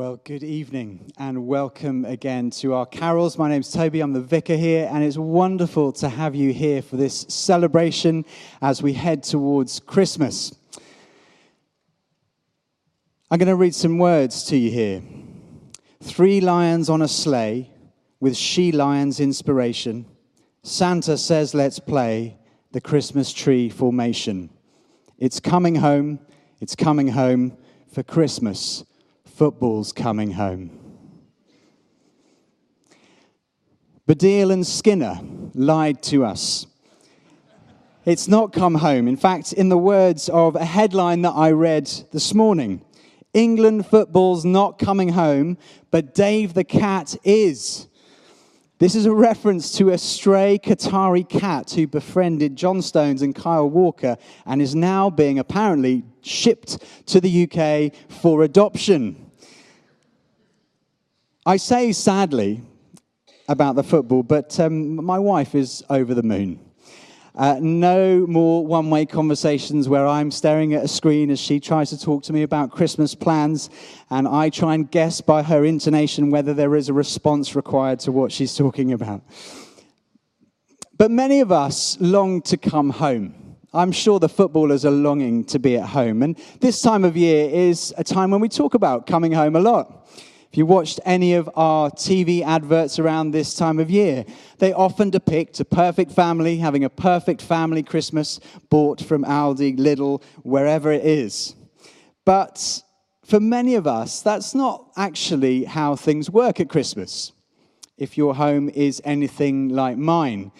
Well, good evening and welcome again to our carols. My name's Toby, I'm the vicar here, and it's wonderful to have you here for this celebration as we head towards Christmas. I'm going to read some words to you here. Three lions on a sleigh with she lion's inspiration. Santa says, Let's play the Christmas tree formation. It's coming home, it's coming home for Christmas football's coming home. Baddiel and Skinner lied to us. It's not come home. In fact, in the words of a headline that I read this morning, England football's not coming home, but Dave the cat is. This is a reference to a stray Qatari cat who befriended John Stones and Kyle Walker and is now being apparently shipped to the UK for adoption. I say sadly about the football, but um, my wife is over the moon. Uh, no more one way conversations where I'm staring at a screen as she tries to talk to me about Christmas plans, and I try and guess by her intonation whether there is a response required to what she's talking about. But many of us long to come home. I'm sure the footballers are longing to be at home. And this time of year is a time when we talk about coming home a lot. If you watched any of our TV adverts around this time of year, they often depict a perfect family having a perfect family Christmas bought from Aldi, Lidl, wherever it is. But for many of us, that's not actually how things work at Christmas. If your home is anything like mine,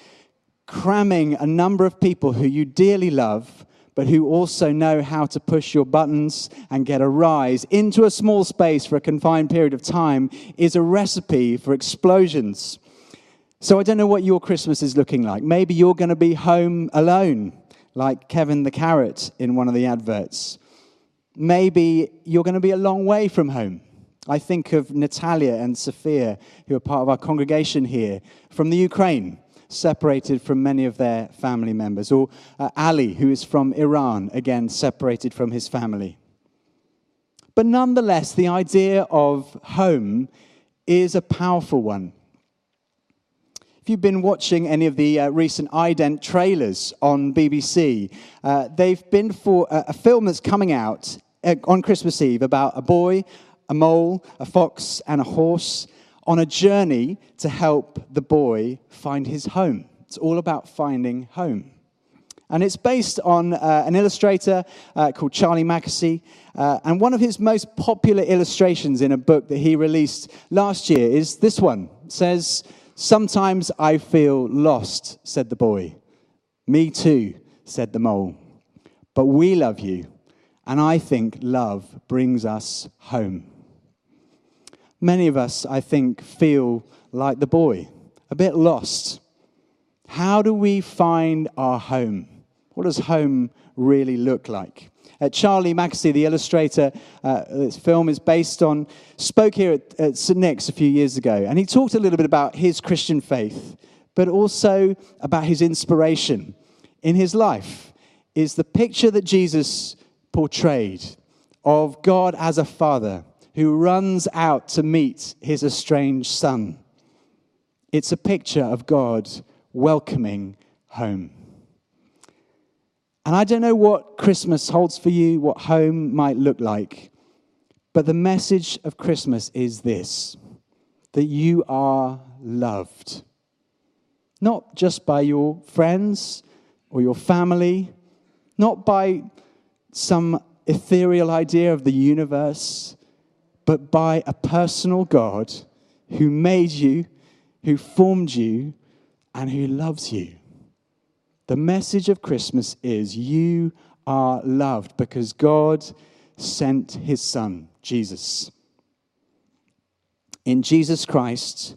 cramming a number of people who you dearly love but who also know how to push your buttons and get a rise into a small space for a confined period of time is a recipe for explosions. So I don't know what your Christmas is looking like. Maybe you're going to be home alone, like Kevin the Carrot in one of the adverts. Maybe you're going to be a long way from home. I think of Natalia and Sophia, who are part of our congregation here from the Ukraine separated from many of their family members. Or uh, Ali, who is from Iran, again, separated from his family. But nonetheless, the idea of home is a powerful one. If you've been watching any of the uh, recent ident trailers on BBC, uh, they've been for a, a film that's coming out uh, on Christmas Eve about a boy, a mole, a fox, and a horse on a journey to help the boy find his home. It's all about finding home. And it's based on uh, an illustrator uh, called Charlie Mackesy. Uh, and one of his most popular illustrations in a book that he released last year is this one. It says, Sometimes I feel lost, said the boy. Me too, said the mole. But we love you, and I think love brings us home. Many of us, I think, feel like the boy, a bit lost. How do we find our home? What does home really look like? Uh, Charlie Mackesy, the illustrator uh, this film is based on, spoke here at, at St. Nick's a few years ago, and he talked a little bit about his Christian faith, but also about his inspiration in his life is the picture that Jesus portrayed of God as a father who runs out to meet his estranged son. It's a picture of God welcoming home. And I don't know what Christmas holds for you, what home might look like, but the message of Christmas is this that you are loved. Not just by your friends or your family, not by some ethereal idea of the universe, but by a personal God who made you, who formed you, and who loves you. The message of Christmas is you are loved because God sent his son, Jesus. In Jesus Christ,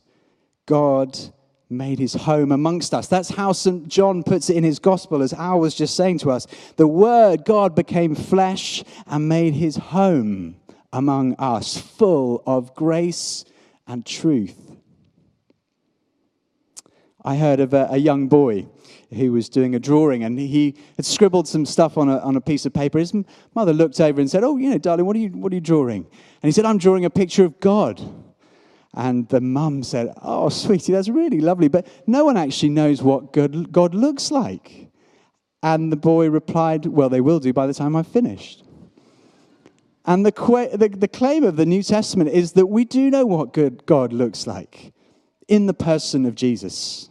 God made his home amongst us. That's how St. John puts it in his gospel, as Al was just saying to us. The Word, God, became flesh and made his home among us, full of grace and truth. I heard of a, a, young boy who was doing a drawing and he had scribbled some stuff on a, on a piece of paper. His mother looked over and said, Oh, you know, darling, what are you, what are you drawing? And he said, I'm drawing a picture of God. And the mum said, Oh, sweetie, that's really lovely, but no one actually knows what God, God looks like. And the boy replied, Well, they will do by the time I've finished. And the, the, the claim of the New Testament is that we do know what good God looks like in the person of Jesus,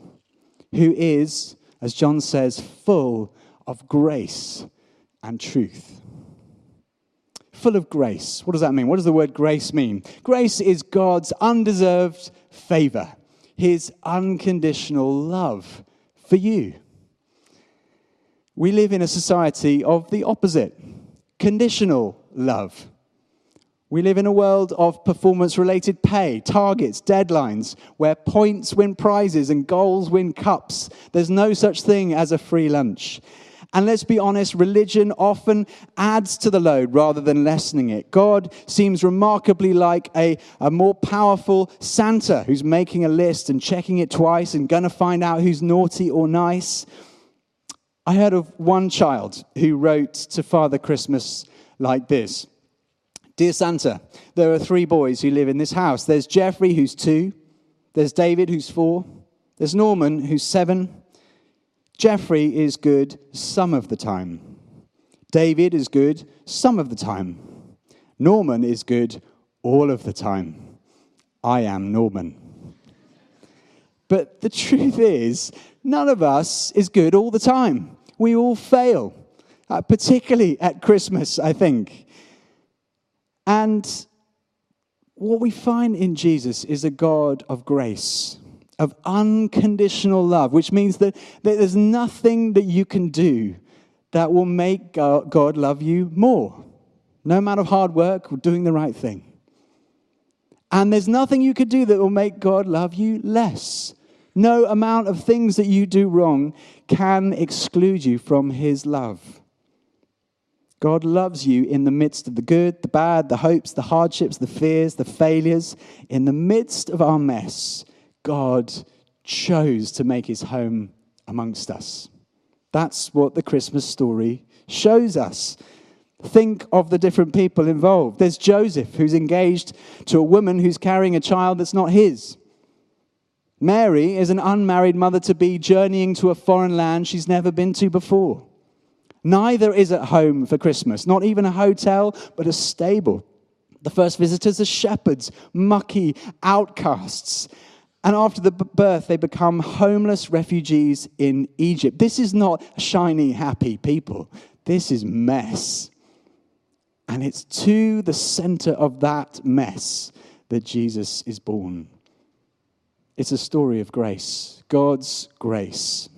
who is, as John says, full of grace and truth. Full of grace. What does that mean? What does the word grace mean? Grace is God's undeserved favor, his unconditional love for you. We live in a society of the opposite conditional love. We live in a world of performance related pay, targets, deadlines, where points win prizes and goals win cups. There's no such thing as a free lunch. And let's be honest, religion often adds to the load rather than lessening it. God seems remarkably like a, a more powerful Santa who's making a list and checking it twice and gonna find out who's naughty or nice. I heard of one child who wrote to Father Christmas like this Dear Santa, there are three boys who live in this house. There's Jeffrey, who's two. There's David, who's four. There's Norman, who's seven. Jeffrey is good some of the time. David is good some of the time. Norman is good all of the time. I am Norman. But the truth is, none of us is good all the time. We all fail, uh, particularly at Christmas, I think. And what we find in Jesus is a God of grace, of unconditional love, which means that, that there's nothing that you can do that will make God love you more. No amount of hard work or doing the right thing. And there's nothing you could do that will make God love you less. No amount of things that you do wrong can exclude you from his love. God loves you in the midst of the good, the bad, the hopes, the hardships, the fears, the failures. In the midst of our mess, God chose to make his home amongst us. That's what the Christmas story shows us. Think of the different people involved. There's Joseph, who's engaged to a woman who's carrying a child that's not his. Mary is an unmarried mother to be journeying to a foreign land she's never been to before. Neither is at home for Christmas, not even a hotel, but a stable. The first visitors are shepherds, mucky outcasts. And after the birth, they become homeless refugees in Egypt. This is not shiny, happy people. This is mess. And it's to the center of that mess that Jesus is born. It's a story of grace, God's grace.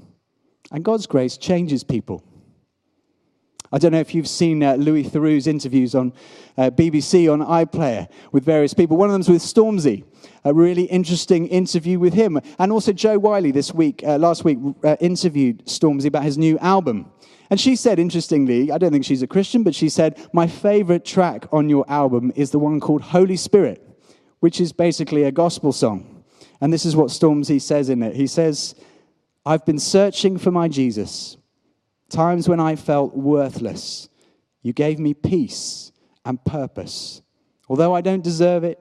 And God's grace changes people. I don't know if you've seen uh, Louis Theroux's interviews on uh, BBC on iPlayer with various people. One of them's with Stormzy, a really interesting interview with him. And also Jo Whiley this week, uh, last week, uh, interviewed Stormzy about his new album. And she said, interestingly, I don't think she's a Christian, but she said, My favorite track on your album is the one called Holy Spirit, which is basically a gospel song. And this is what Stormzy says in it. He says, I've been searching for my Jesus times when I felt worthless, you gave me peace and purpose. Although I don't deserve it,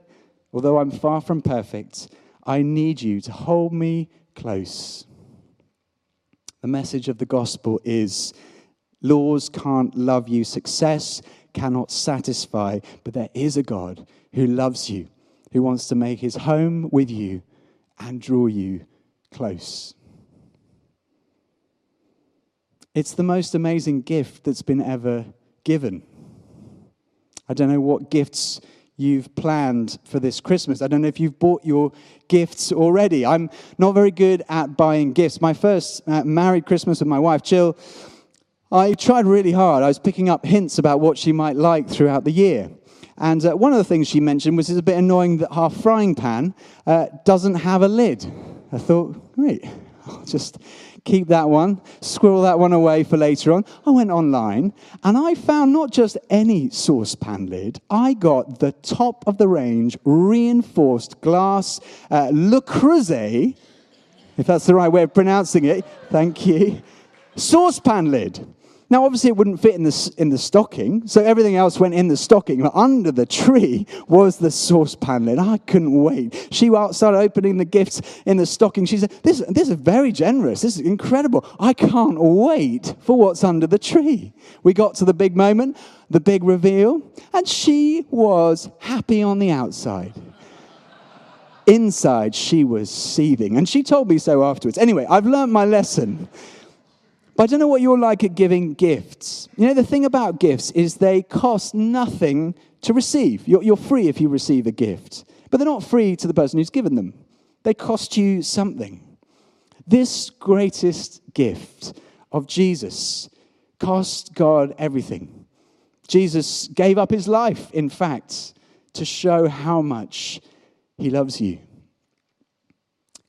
although I'm far from perfect, I need you to hold me close. The message of the gospel is laws can't love you, success cannot satisfy, but there is a God who loves you, who wants to make his home with you and draw you close. It's the most amazing gift that's been ever given. I don't know what gifts you've planned for this Christmas. I don't know if you've bought your gifts already. I'm not very good at buying gifts. My first uh, married Christmas with my wife, Jill, I tried really hard. I was picking up hints about what she might like throughout the year. And uh, one of the things she mentioned was it's a bit annoying that our frying pan uh, doesn't have a lid. I thought, great, just keep that one, squirrel that one away for later on. I went online and I found not just any saucepan lid, I got the top of the range reinforced glass uh, Le Creuset if that's the right way of pronouncing it. Thank you. Saucepan lid. Now, obviously, it wouldn't fit in the, in the stocking, so everything else went in the stocking. But under the tree was the saucepan lid. I couldn't wait. She started opening the gifts in the stocking. She said, this, this is very generous. This is incredible. I can't wait for what's under the tree. We got to the big moment, the big reveal, and she was happy on the outside. Inside, she was seething, and she told me so afterwards. Anyway, I've learned my lesson. But I don't know what you're like at giving gifts. You know, the thing about gifts is they cost nothing to receive. You're, you're, free if you receive a gift, but they're not free to the person who's given them. They cost you something. This greatest gift of Jesus cost God everything. Jesus gave up his life, in fact, to show how much he loves you.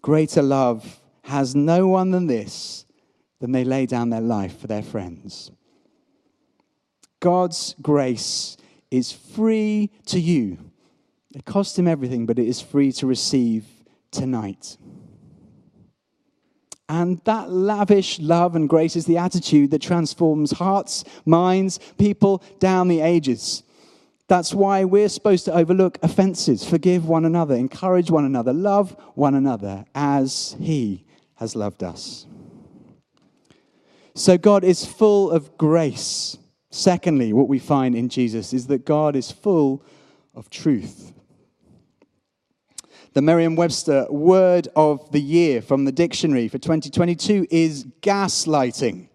Greater love has no one than this than they lay down their life for their friends. God's grace is free to you. It cost him everything, but it is free to receive tonight. And that lavish love and grace is the attitude that transforms hearts, minds, people down the ages. That's why we're supposed to overlook offenses, forgive one another, encourage one another, love one another as He has loved us. So God is full of grace. Secondly, what we find in Jesus is that God is full of truth. The Merriam Webster word of the year from the dictionary for 2022 is gaslighting.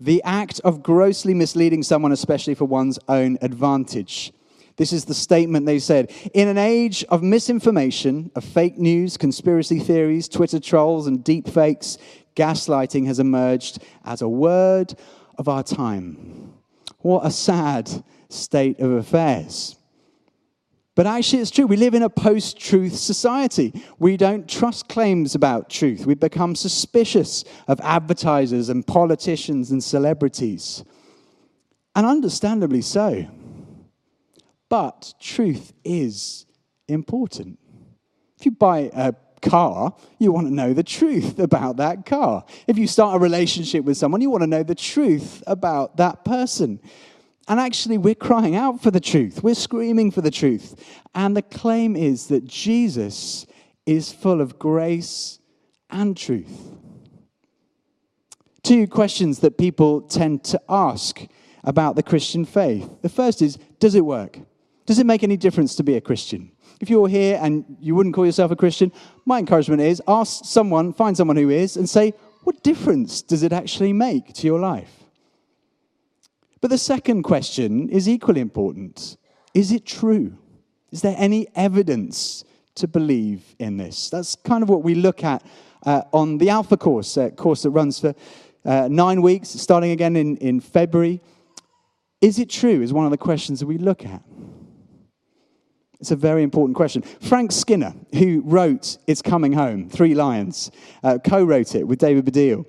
The act of grossly misleading someone, especially for one's own advantage. This is the statement they said. In an age of misinformation, of fake news, conspiracy theories, Twitter trolls, and deep fakes, gaslighting has emerged as a word of our time. What a sad state of affairs. But actually, it's true. We live in a post truth society. We don't trust claims about truth. We become suspicious of advertisers and politicians and celebrities. And understandably so. But truth is important. If you buy a car, you want to know the truth about that car. If you start a relationship with someone, you want to know the truth about that person. And actually, we're crying out for the truth. We're screaming for the truth. And the claim is that Jesus is full of grace and truth. Two questions that people tend to ask about the Christian faith. The first is Does it work? Does it make any difference to be a Christian? If you're here and you wouldn't call yourself a Christian, my encouragement is ask someone, find someone who is, and say, what difference does it actually make to your life? But the second question is equally important Is it true? Is there any evidence to believe in this? That's kind of what we look at uh, on the Alpha course, a course that runs for uh, nine weeks, starting again in, in February. Is it true? Is one of the questions that we look at. It's a very important question. Frank Skinner, who wrote It's Coming Home, Three Lions, uh, co wrote it with David Baddiel.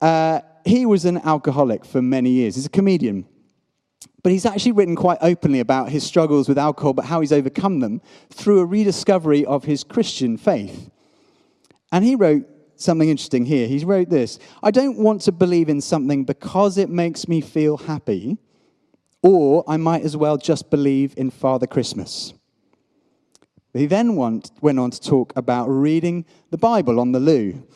Uh, he was an alcoholic for many years. He's a comedian. But he's actually written quite openly about his struggles with alcohol, but how he's overcome them through a rediscovery of his Christian faith. And he wrote something interesting here. He wrote this I don't want to believe in something because it makes me feel happy, or I might as well just believe in Father Christmas. He then went on to talk about reading the Bible on the loo.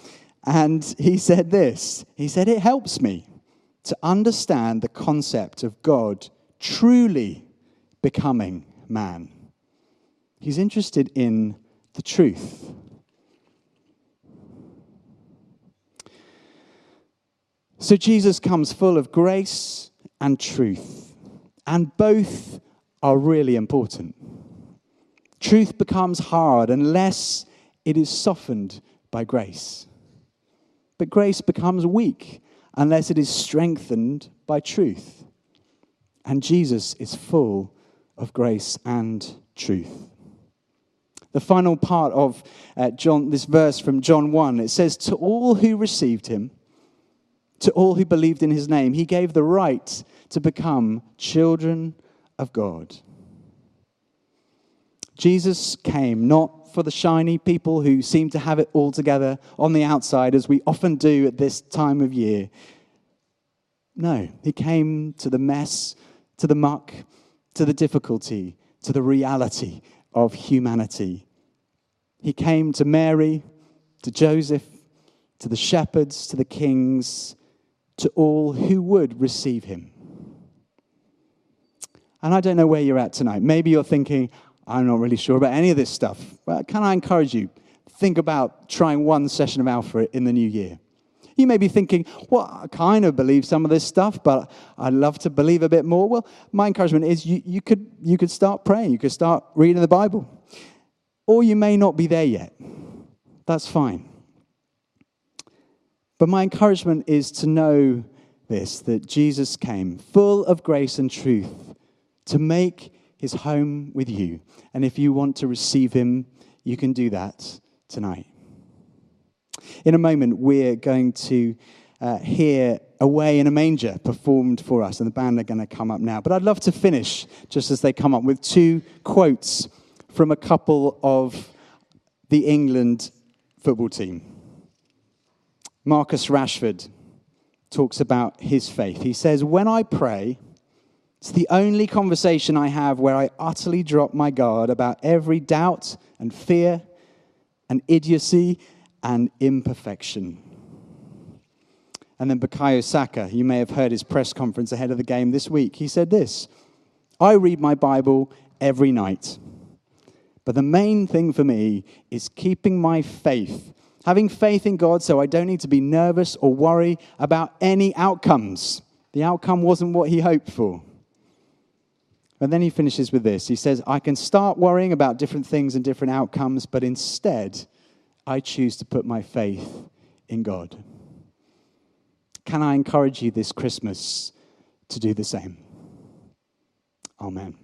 And he said this He said, It helps me to understand the concept of God truly becoming man. He's interested in the truth. So Jesus comes full of grace and truth, and both are really important. Truth becomes hard unless it is softened by grace. But grace becomes weak unless it is strengthened by truth. And Jesus is full of grace and truth. The final part of uh, John, this verse from John 1, it says, To all who received him, to all who believed in his name, he gave the right to become children of God. Jesus came not for the shiny people who seem to have it all together on the outside, as we often do at this time of year. No, he came to the mess, to the muck, to the difficulty, to the reality of humanity. He came to Mary, to Joseph, to the shepherds, to the kings, to all who would receive him. And I don't know where you're at tonight. Maybe you're thinking, I'm not really sure about any of this stuff. Well, can I encourage you? Think about trying one session of Alpha in the new year. You may be thinking, well, I kind of believe some of this stuff, but I'd love to believe a bit more. Well, my encouragement is you, you, could, you could start praying, you could start reading the Bible. Or you may not be there yet. That's fine. But my encouragement is to know this that Jesus came full of grace and truth to make his home with you. And if you want to receive him, you can do that tonight. In a moment, we're going to uh, hear Away in a Manger performed for us, and the band are going to come up now. But I'd love to finish, just as they come up, with two quotes from a couple of the England football team. Marcus Rashford talks about his faith. He says, When I pray, it's the only conversation I have where I utterly drop my guard about every doubt and fear and idiocy and imperfection. And then Bukayo Saka, you may have heard his press conference ahead of the game this week. He said this I read my Bible every night. But the main thing for me is keeping my faith, having faith in God so I don't need to be nervous or worry about any outcomes. The outcome wasn't what he hoped for. And then he finishes with this. He says, I can start worrying about different things and different outcomes, but instead, I choose to put my faith in God. Can I encourage you this Christmas to do the same? Amen.